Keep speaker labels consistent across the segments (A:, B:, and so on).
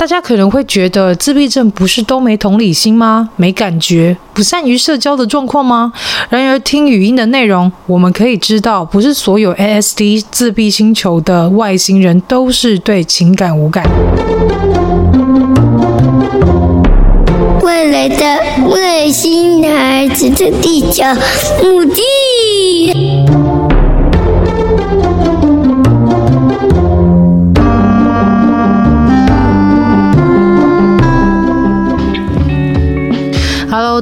A: 大家可能会觉得自闭症不是都没同理心吗？没感觉，不善于社交的状况吗？然而听语音的内容，我们可以知道，不是所有 ASD 自闭星球的外星人都是对情感无感。
B: 未来的外星孩子的地球母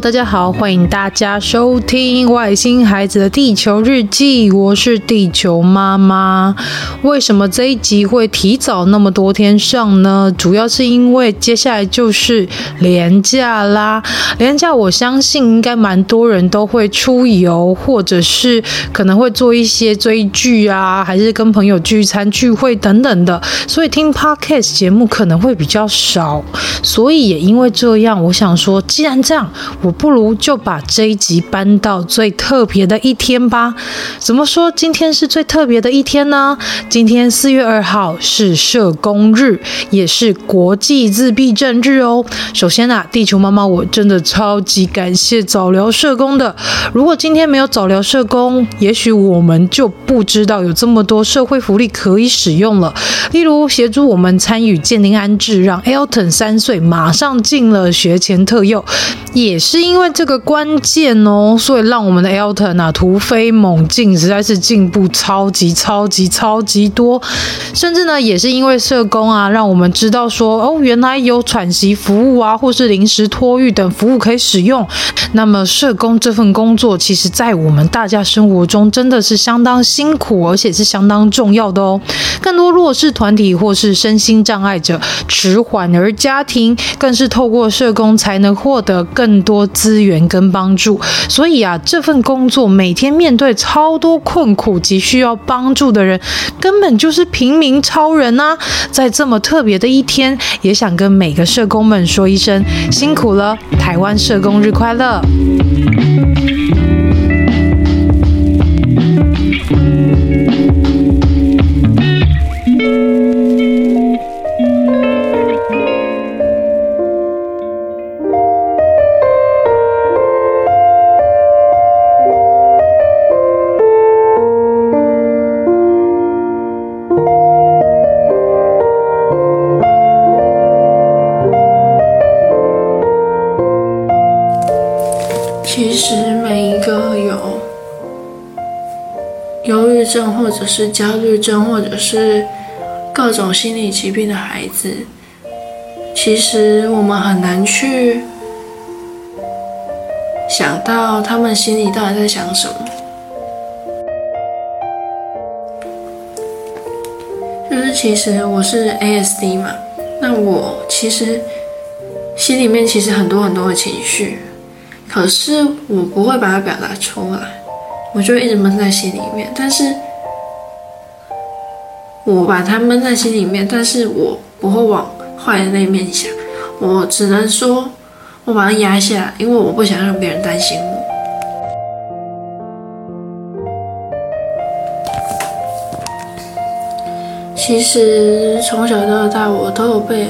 A: 大家好，欢迎大家收听《外星孩子的地球日记》，我是地球妈妈。为什么这一集会提早那么多天上呢？主要是因为接下来就是连假啦。连假，我相信应该蛮多人都会出游，或者是可能会做一些追剧啊，还是跟朋友聚餐聚会等等的。所以听 Podcast 节目可能会比较少。所以也因为这样，我想说，既然这样，不如就把这一集搬到最特别的一天吧。怎么说今天是最特别的一天呢？今天四月二号是社工日，也是国际自闭症日哦。首先啊，地球妈妈我真的超级感谢早疗社工的。如果今天没有早疗社工，也许我们就不知道有这么多社会福利可以使用了。例如协助我们参与鉴定安置，让 Elton 三岁马上进了学前特幼，也是。因为这个关键哦，所以让我们的 Elton 啊突飞猛进，实在是进步超级超级超级多。甚至呢，也是因为社工啊，让我们知道说哦，原来有喘息服务啊，或是临时托育等服务可以使用。那么，社工这份工作，其实在我们大家生活中真的是相当辛苦，而且是相当重要的哦。更多弱势团体或是身心障碍者、迟缓儿家庭，更是透过社工才能获得更多。资源跟帮助，所以啊，这份工作每天面对超多困苦及需要帮助的人，根本就是平民超人啊！在这么特别的一天，也想跟每个社工们说一声辛苦了，台湾社工日快
C: 乐！者是焦虑症，或者是各种心理疾病的孩子，其实我们很难去想到他们心里到底在想什么。就是其实我是 ASD 嘛，那我其实心里面其实很多很多的情绪，可是我不会把它表达出来。我就一直闷在心里面，但是我把它闷在心里面，但是我不会往坏的那一面想，我只能说，我把它压下，因为我不想让别人担心我。其实从小到大，我都有被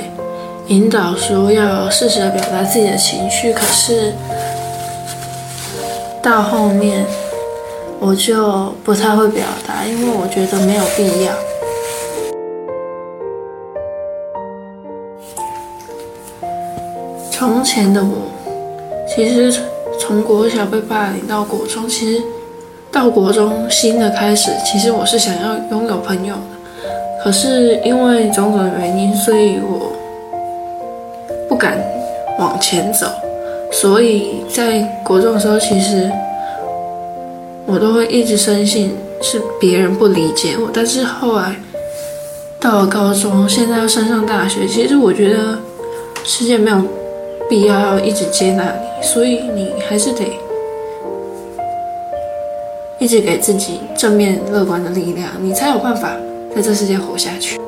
C: 引导说要适时的表达自己的情绪，可是到后面。我就不太会表达，因为我觉得没有必要。从前的我，其实从国小被霸凌到国中，其实到国中新的开始，其实我是想要拥有朋友的，可是因为种种原因，所以我不敢往前走，所以在国中的时候，其实。我都会一直深信是别人不理解我，但是后来到了高中，现在要升上大学，其实我觉得世界没有必要要一直接纳你，所以你还是得一直给自己正面乐观的力量，你才有办法在这世界活下去。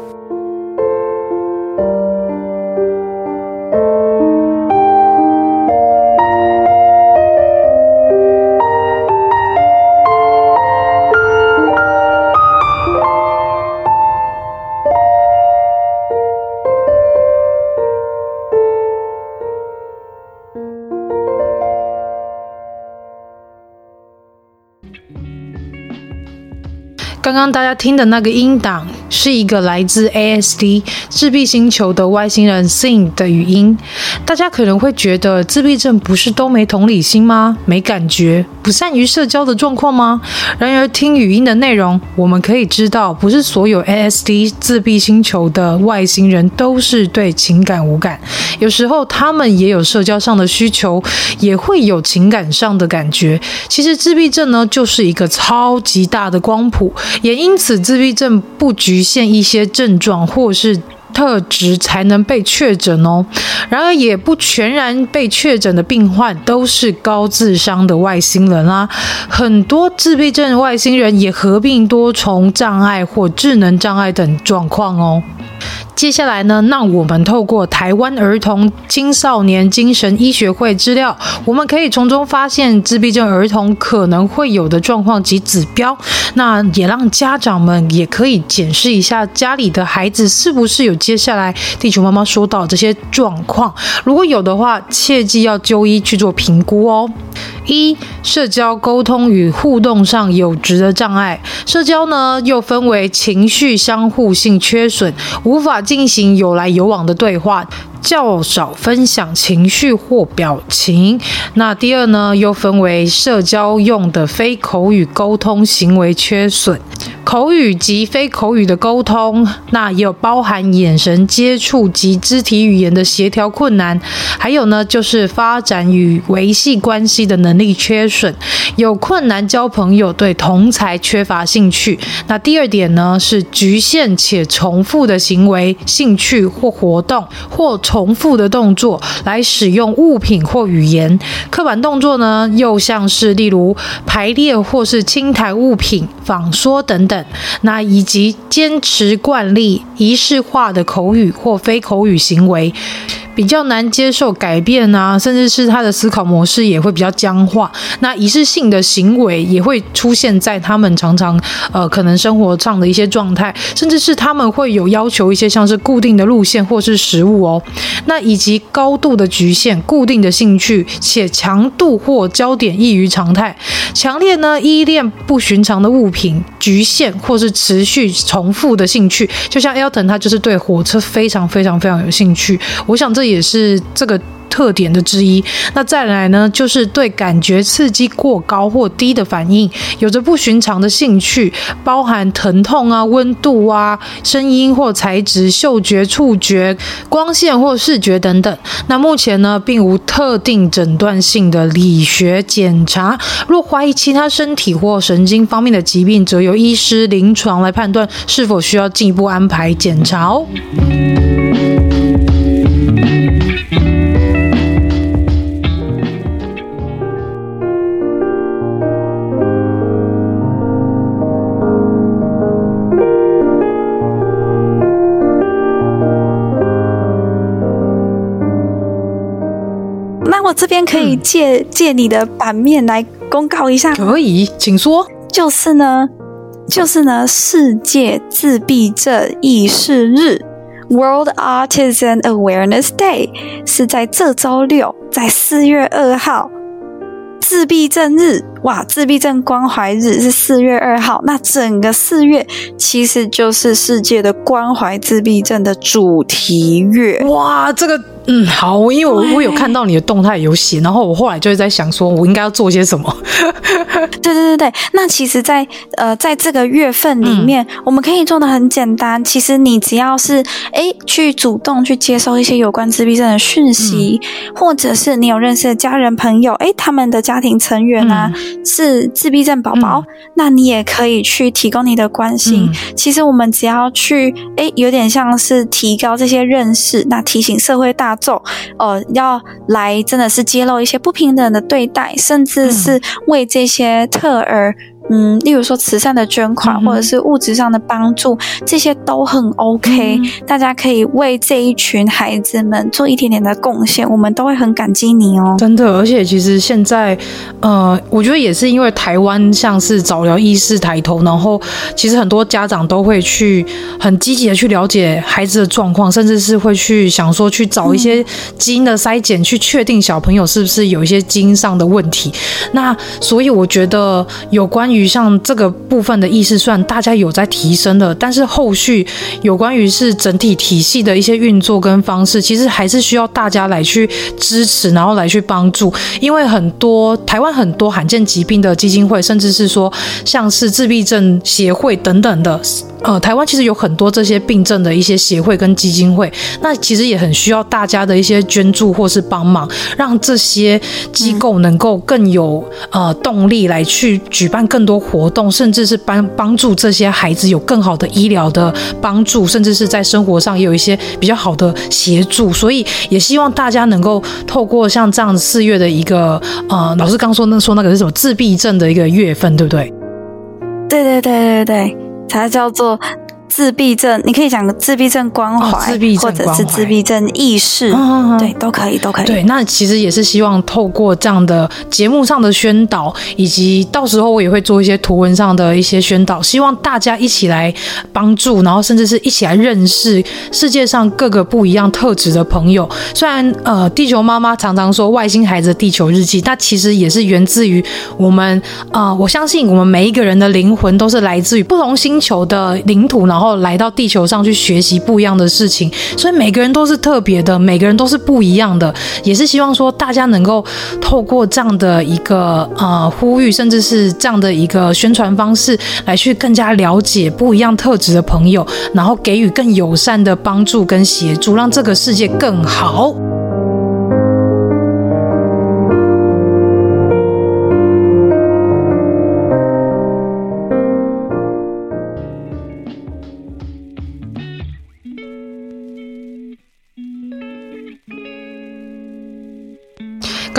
A: 刚刚大家听的那个音档是一个来自 ASD 自闭星球的外星人 Sing 的语音。大家可能会觉得自闭症不是都没同理心吗？没感觉，不善于社交的状况吗？然而听语音的内容，我们可以知道，不是所有 ASD 自闭星球的外星人都是对情感无感，有时候他们也有社交上的需求，也会有情感上的感觉。其实自闭症呢，就是一个超级大的光谱，也因此自闭症不局限一些症状或是特质才能被确诊哦。然而，也不全然被确诊的病患都是高智商的外星人啦。很多自闭症外星人也合并多重障碍或智能障碍等状况哦。接下来呢，那我们透过台湾儿童青少年精神医学会资料，我们可以从中发现自闭症儿童可能会有的状况及指标。那也让家长们也可以检视一下家里的孩子是不是有接下来地球妈妈说到这些状况。如果有的话，切记要就医去做评估哦。一、社交沟通与互动上有质的障碍。社交呢，又分为情绪相互性缺损，无法进行有来有往的对话。较少分享情绪或表情。那第二呢，又分为社交用的非口语沟通行为缺损，口语及非口语的沟通，那也有包含眼神接触及肢体语言的协调困难。还有呢，就是发展与维系关系的能力缺损，有困难交朋友，对同才缺乏兴趣。那第二点呢，是局限且重复的行为、兴趣或活动或。重复的动作来使用物品或语言，刻板动作呢，又像是例如排列或是清台物品、仿说等等。那以及坚持惯例、仪式化的口语或非口语行为。比较难接受改变啊，甚至是他的思考模式也会比较僵化。那仪式性的行为也会出现在他们常常呃可能生活上的一些状态，甚至是他们会有要求一些像是固定的路线或是食物哦。那以及高度的局限、固定的兴趣且强度或焦点异于常态，强烈呢依恋不寻常的物品，局限或是持续重复的兴趣，就像 Elton 他就是对火车非常非常非常有兴趣。我想这。也是这个特点的之一。那再来呢，就是对感觉刺激过高或低的反应，有着不寻常的兴趣，包含疼痛啊、温度啊、声音或材质、嗅觉、触觉、光线或视觉等等。那目前呢，并无特定诊断性的理学检查。若怀疑其他身体或神经方面的疾病，则由医师临床来判断是否需要进一步安排检查哦。
D: 我这边可以借、嗯、借你的版面来公告一下，
A: 可以，请说。
D: 就是呢，就是呢，世界自闭症意识日 （World Autism Awareness Day） 是在这周六，在四月二号。自闭症日，哇！自闭症关怀日是四月二号，那整个四月其实就是世界的关怀自闭症的主题月，
A: 哇！这个。嗯，好，我因为我我有看到你的动态有写，然后我后来就是在想，说我应该要做些什么。
D: 对对对对，那其实在，在呃，在这个月份里面，嗯、我们可以做的很简单。其实你只要是哎，去主动去接收一些有关自闭症的讯息，嗯、或者是你有认识的家人朋友，哎，他们的家庭成员啊、嗯、是自闭症宝宝，嗯、那你也可以去提供你的关心。嗯、其实我们只要去哎，有点像是提高这些认识，那提醒社会大。做呃，要来真的是揭露一些不平等的对待，甚至是为这些特儿。嗯，例如说慈善的捐款，嗯、或者是物质上的帮助，这些都很 OK。嗯、大家可以为这一群孩子们做一点点的贡献，我们都会很感激你哦。
A: 真的，而且其实现在，呃，我觉得也是因为台湾像是早疗意识抬头，然后其实很多家长都会去很积极的去了解孩子的状况，甚至是会去想说去找一些基因的筛检，嗯、去确定小朋友是不是有一些基因上的问题。那所以我觉得有关于于像这个部分的意识，算大家有在提升的，但是后续有关于是整体体系的一些运作跟方式，其实还是需要大家来去支持，然后来去帮助。因为很多台湾很多罕见疾病的基金会，甚至是说像是自闭症协会等等的。呃，台湾其实有很多这些病症的一些协会跟基金会，那其实也很需要大家的一些捐助或是帮忙，让这些机构能够更有呃动力来去举办更多活动，甚至是帮帮助这些孩子有更好的医疗的帮助，甚至是在生活上也有一些比较好的协助。所以也希望大家能够透过像这样四月的一个呃，老师刚说那说那个是什么自闭症的一个月份，对不对？
D: 对对对对对。它叫做自闭症，你可以讲自闭症关怀，哦、自闭症关怀或者是自闭症意识，哦、对，都可以，都可以。
A: 对，那其实也是希望透过这样的节目上的宣导，以及到时候我也会做一些图文上的一些宣导，希望大家一起来帮助，然后甚至是一起来认识世界上各个不一样特质的朋友。虽然呃，地球妈妈常常说外星孩子的地球日记，那其实也是源自于我们呃，我相信我们每一个人的灵魂都是来自于不同星球的领土，然后然后来到地球上去学习不一样的事情，所以每个人都是特别的，每个人都是不一样的，也是希望说大家能够透过这样的一个呃呼吁，甚至是这样的一个宣传方式，来去更加了解不一样特质的朋友，然后给予更友善的帮助跟协助，让这个世界更好。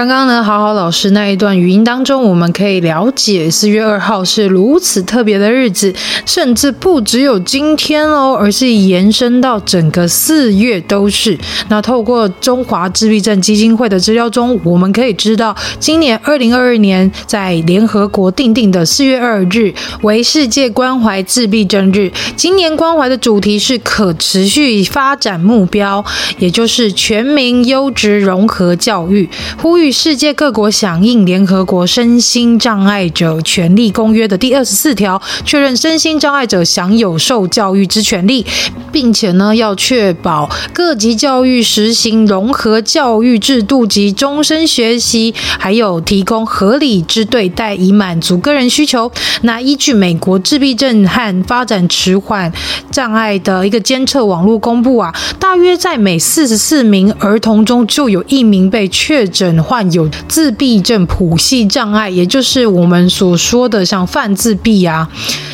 A: 刚刚呢，好好老师那一段语音当中，我们可以了解四月二号是如此特别的日子，甚至不只有今天哦，而是延伸到整个四月都是。那透过中华自闭症基金会的资料中，我们可以知道，今年二零二二年在联合国订定的四月二日为世界关怀自闭症日。今年关怀的主题是可持续发展目标，也就是全民优质融合教育，呼吁。世界各国响应联合国身心障碍者权利公约的第二十四条，确认身心障碍者享有受教育之权利，并且呢，要确保各级教育实行融合教育制度及终身学习，还有提供合理之对待，以满足个人需求。那依据美国自闭症和发展迟缓障碍的一个监测网络公布啊，大约在每四十四名儿童中就有一名被确诊患有自闭症谱系障碍，也就是我们所说的像泛自闭啊。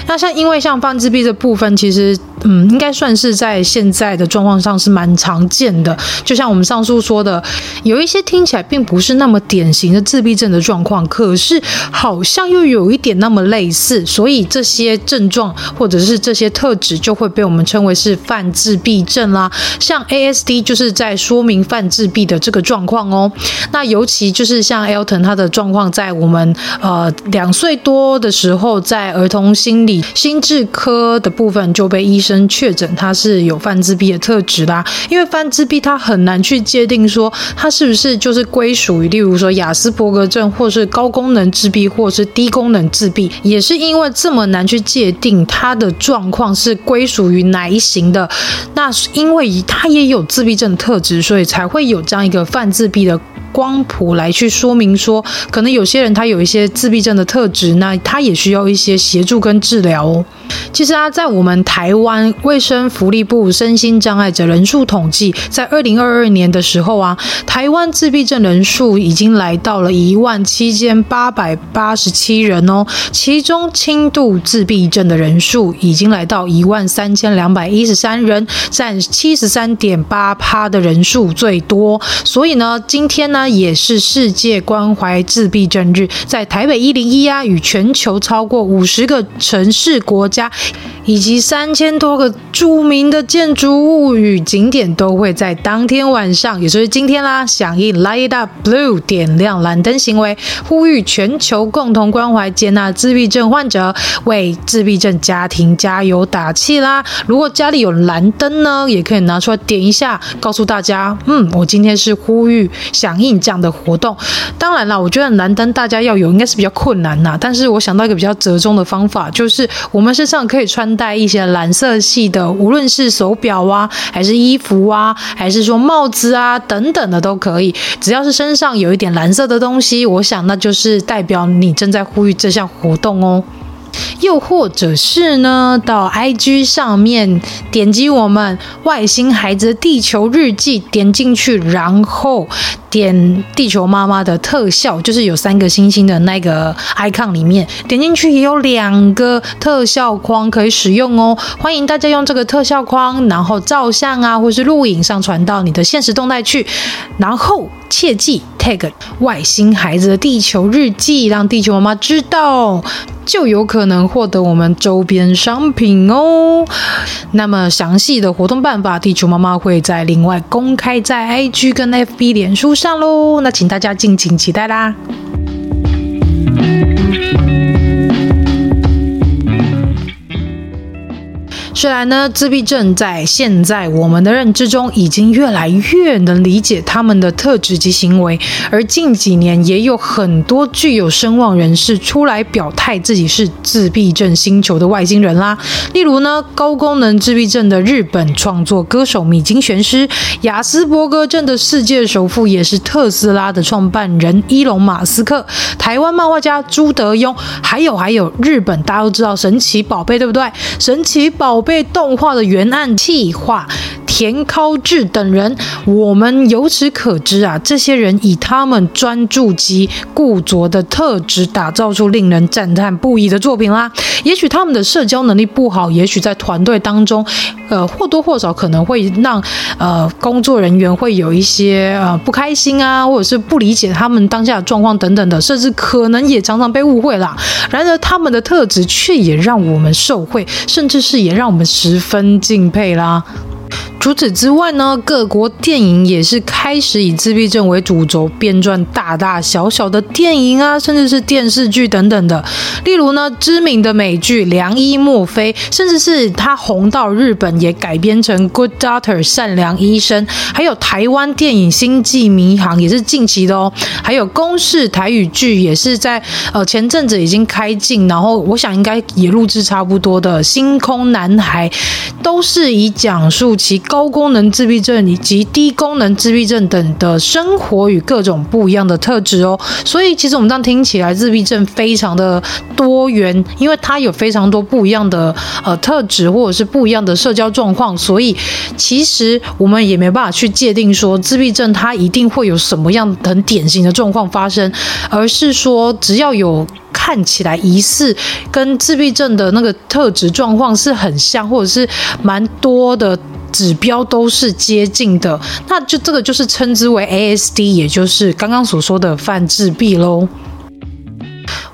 A: 那像因为像泛自闭的部分，其实嗯，应该算是在现在的状况上是蛮常见的。就像我们上述说的，有一些听起来并不是那么典型的自闭症的状况，可是好像又有一点那么类似，所以这些症状或者是这些特质就会被我们称为是泛自闭症啦。像 ASD 就是在说明泛自闭的这个状况哦。那有其就是像 Elton 他的状况，在我们呃两岁多的时候，在儿童心理心智科的部分就被医生确诊他是有泛自闭的特质啦。因为泛自闭他很难去界定说他是不是就是归属于，例如说亚斯伯格症，或是高功能自闭，或是低功能自闭，也是因为这么难去界定他的状况是归属于哪一型的。那是因为他也有自闭症特质，所以才会有这样一个泛自闭的。光谱来去说明说，可能有些人他有一些自闭症的特质，那他也需要一些协助跟治疗哦。其实啊，在我们台湾卫生福利部身心障碍者人数统计，在二零二二年的时候啊，台湾自闭症人数已经来到了一万七千八百八十七人哦，其中轻度自闭症的人数已经来到一万三千两百一十三人，占七十三点八趴的人数最多。所以呢，今天呢，也是世界关怀自闭症日，在台北一零一啊，与全球超过五十个城市国家，以及三千多个著名的建筑物与景点，都会在当天晚上，也就是今天啦，响应 Light Up Blue 点亮蓝灯行为，呼吁全球共同关怀接纳自闭症患者，为自闭症家庭加油打气啦！如果家里有蓝灯呢，也可以拿出来点一下，告诉大家，嗯，我今天是呼吁响应这样的活动。当然啦，我觉得蓝灯大家要有，应该是比较困难呐。但是我想到一个比较折中的方法，就是我们是上可以穿戴一些蓝色系的，无论是手表啊，还是衣服啊，还是说帽子啊等等的都可以。只要是身上有一点蓝色的东西，我想那就是代表你正在呼吁这项活动哦。又或者是呢，到 IG 上面点击我们外星孩子的地球日记，点进去，然后点地球妈妈的特效，就是有三个星星的那个 icon 里面，点进去也有两个特效框可以使用哦。欢迎大家用这个特效框，然后照相啊，或是录影上传到你的现实动态去，然后切记 tag 外星孩子的地球日记，让地球妈妈知道。就有可能能获得我们周边商品哦。那么详细的活动办法，地球妈妈会在另外公开在 IG 跟 FB 脸书上喽。那请大家敬请期待啦。虽然呢，自闭症在现在我们的认知中已经越来越能理解他们的特质及行为，而近几年也有很多具有声望人士出来表态自己是自闭症星球的外星人啦。例如呢，高功能自闭症的日本创作歌手米津玄师，雅斯伯格症的世界首富也是特斯拉的创办人伊隆马斯克，台湾漫画家朱德庸，还有还有日本大家都知道神奇宝贝对不对？神奇宝贝。被动画的原案气化田尻智等人，我们由此可知啊，这些人以他们专注及固着的特质，打造出令人赞叹不已的作品啦。也许他们的社交能力不好，也许在团队当中，呃，或多或少可能会让呃工作人员会有一些呃不开心啊，或者是不理解他们当下的状况等等的，甚至可能也常常被误会啦。然而，他们的特质却也让我们受惠，甚至是也让我们十分敬佩啦。除此之外呢，各国电影也是开始以自闭症为主轴编撰大大小小的电影啊，甚至是电视剧等等的。例如呢，知名的美剧《良医墨菲》，甚至是他红到日本也改编成《Good Doctor》善良医生，还有台湾电影《星际迷航》也是近期的哦。还有公视台语剧也是在呃前阵子已经开镜，然后我想应该也录制差不多的《星空男孩》，都是以讲述其。高功能自闭症以及低功能自闭症等的生活与各种不一样的特质哦，所以其实我们这样听起来，自闭症非常的多元，因为它有非常多不一样的呃特质或者是不一样的社交状况，所以其实我们也没办法去界定说自闭症它一定会有什么样很典型的状况发生，而是说只要有看起来疑似跟自闭症的那个特质状况是很像，或者是蛮多的。指标都是接近的，那就这个就是称之为 ASD，也就是刚刚所说的泛自闭喽。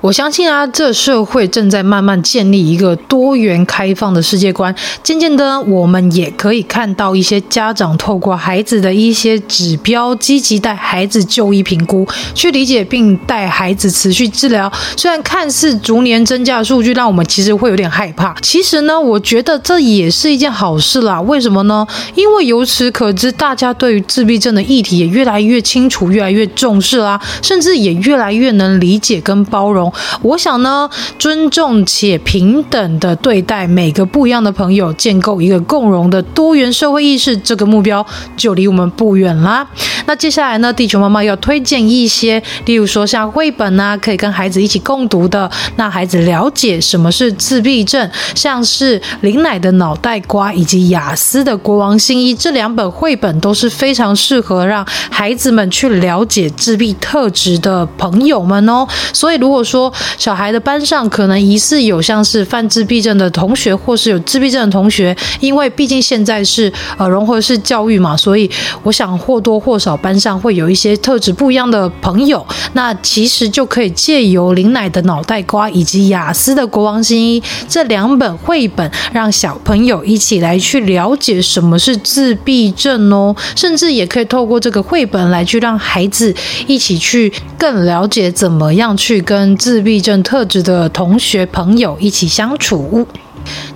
A: 我相信啊，这社会正在慢慢建立一个多元开放的世界观。渐渐的，我们也可以看到一些家长透过孩子的一些指标，积极带孩子就医评估，去理解并带孩子持续治疗。虽然看似逐年增加的数据让我们其实会有点害怕，其实呢，我觉得这也是一件好事啦。为什么呢？因为由此可知，大家对于自闭症的议题也越来越清楚，越来越重视啦，甚至也越来越能理解跟包容。我想呢，尊重且平等的对待每个不一样的朋友，建构一个共融的多元社会意识，这个目标就离我们不远啦。那接下来呢，地球妈妈要推荐一些，例如说像绘本啊，可以跟孩子一起共读的，让孩子了解什么是自闭症，像是林奶的脑袋瓜以及雅思的国王新衣这两本绘本都是非常适合让孩子们去了解自闭特质的朋友们哦。所以如果说小孩的班上可能疑似有像是犯自闭症的同学，或是有自闭症的同学，因为毕竟现在是呃融合式教育嘛，所以我想或多或少。班上会有一些特质不一样的朋友，那其实就可以借由林奶的脑袋瓜以及雅思的国王新一这两本绘本，让小朋友一起来去了解什么是自闭症哦，甚至也可以透过这个绘本来去让孩子一起去更了解怎么样去跟自闭症特质的同学朋友一起相处。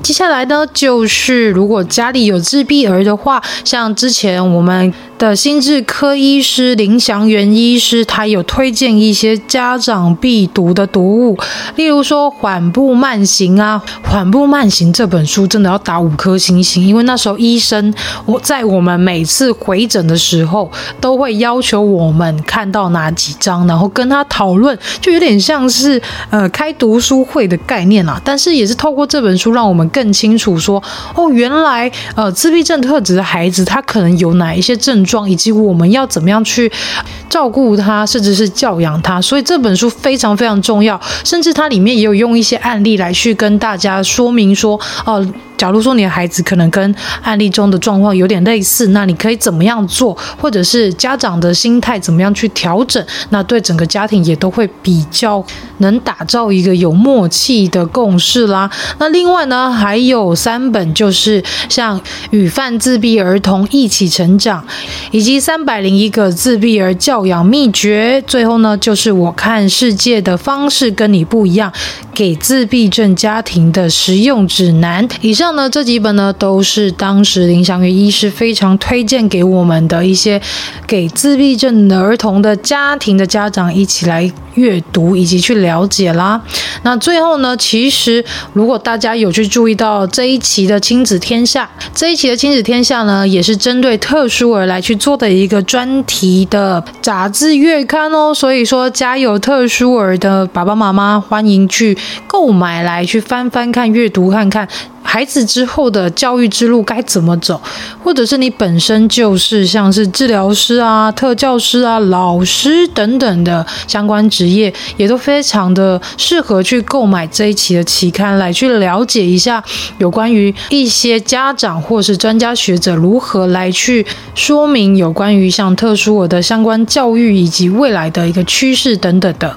A: 接下来呢，就是如果家里有自闭儿的话，像之前我们的心智科医师林祥元医师，他有推荐一些家长必读的读物，例如说《缓步慢行》啊，《缓步慢行》这本书真的要打五颗星星，因为那时候医生我在我们每次回诊的时候，都会要求我们看到哪几章，然后跟他讨论，就有点像是呃开读书会的概念啊。但是也是透过这本书，让我们更清楚说，哦，原来呃自闭症特质的孩子，他可能有哪一些症状。以及我们要怎么样去照顾他，甚至是教养他，所以这本书非常非常重要。甚至它里面也有用一些案例来去跟大家说明说，哦。假如说你的孩子可能跟案例中的状况有点类似，那你可以怎么样做，或者是家长的心态怎么样去调整，那对整个家庭也都会比较能打造一个有默契的共识啦。那另外呢，还有三本就是像《与犯自闭儿童一起成长》，以及《三百零一个自闭儿教养秘诀》，最后呢就是我看世界的方式跟你不一样，给自闭症家庭的实用指南。以上。呢，这几本呢都是当时林祥云医师非常推荐给我们的一些给自闭症的儿童的家庭的家长一起来阅读以及去了解啦。那最后呢，其实如果大家有去注意到这一期的亲子天下，这一期的亲子天下呢，也是针对特殊儿来去做的一个专题的杂志月刊哦。所以说，家有特殊儿的爸爸妈妈，欢迎去购买来去翻翻看、阅读看看。孩子之后的教育之路该怎么走，或者是你本身就是像是治疗师啊、特教师啊、老师等等的相关职业，也都非常的适合去购买这一期的期刊来去了解一下有关于一些家长或是专家学者如何来去说明有关于像特殊儿的相关教育以及未来的一个趋势等等的。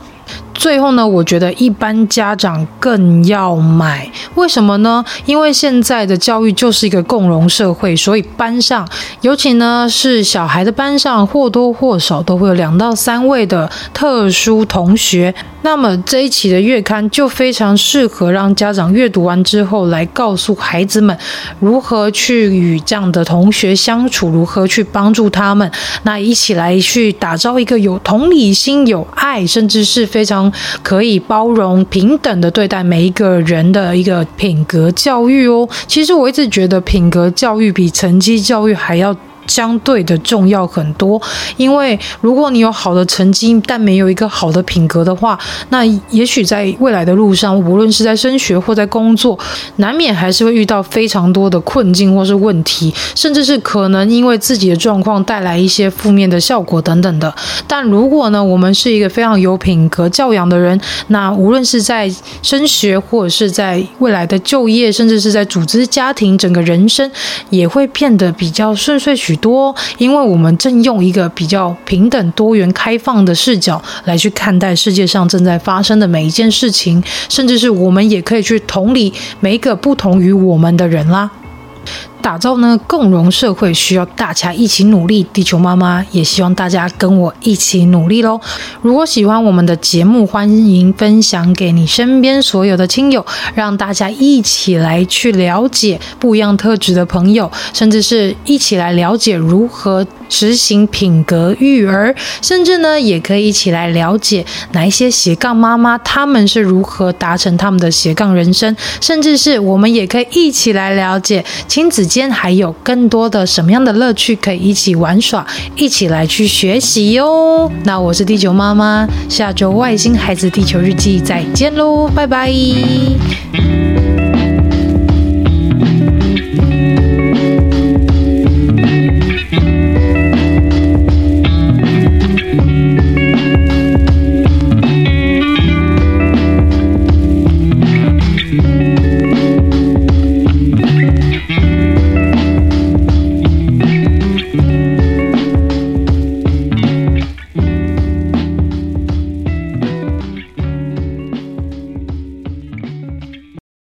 A: 最后呢，我觉得一般家长更要买，为什么呢？因为现在的教育就是一个共融社会，所以班上，尤其呢是小孩的班上，或多或少都会有两到三位的特殊同学。那么这一期的月刊就非常适合让家长阅读完之后，来告诉孩子们如何去与这样的同学相处，如何去帮助他们，那一起来去打造一个有同理心、有爱，甚至是非常可以包容、平等的对待每一个人的一个品格教育哦。其实我一直觉得品格教育比成绩教育还要。相对的重要很多，因为如果你有好的成绩，但没有一个好的品格的话，那也许在未来的路上，无论是在升学或在工作，难免还是会遇到非常多的困境或是问题，甚至是可能因为自己的状况带来一些负面的效果等等的。但如果呢，我们是一个非常有品格教养的人，那无论是在升学或者是在未来的就业，甚至是在组织家庭，整个人生也会变得比较顺遂许多，因为我们正用一个比较平等、多元、开放的视角来去看待世界上正在发生的每一件事情，甚至是我们也可以去同理每一个不同于我们的人啦。打造呢共融社会需要大家一起努力，地球妈妈也希望大家跟我一起努力喽。如果喜欢我们的节目，欢迎分享给你身边所有的亲友，让大家一起来去了解不一样特质的朋友，甚至是一起来了解如何执行品格育儿，甚至呢也可以一起来了解哪一些斜杠妈妈他们是如何达成他们的斜杠人生，甚至是我们也可以一起来了解亲子间还有更多的什么样的乐趣可以一起玩耍，一起来去学习哟。那我是地球妈妈，下周外星孩子地球日记再见喽，拜拜。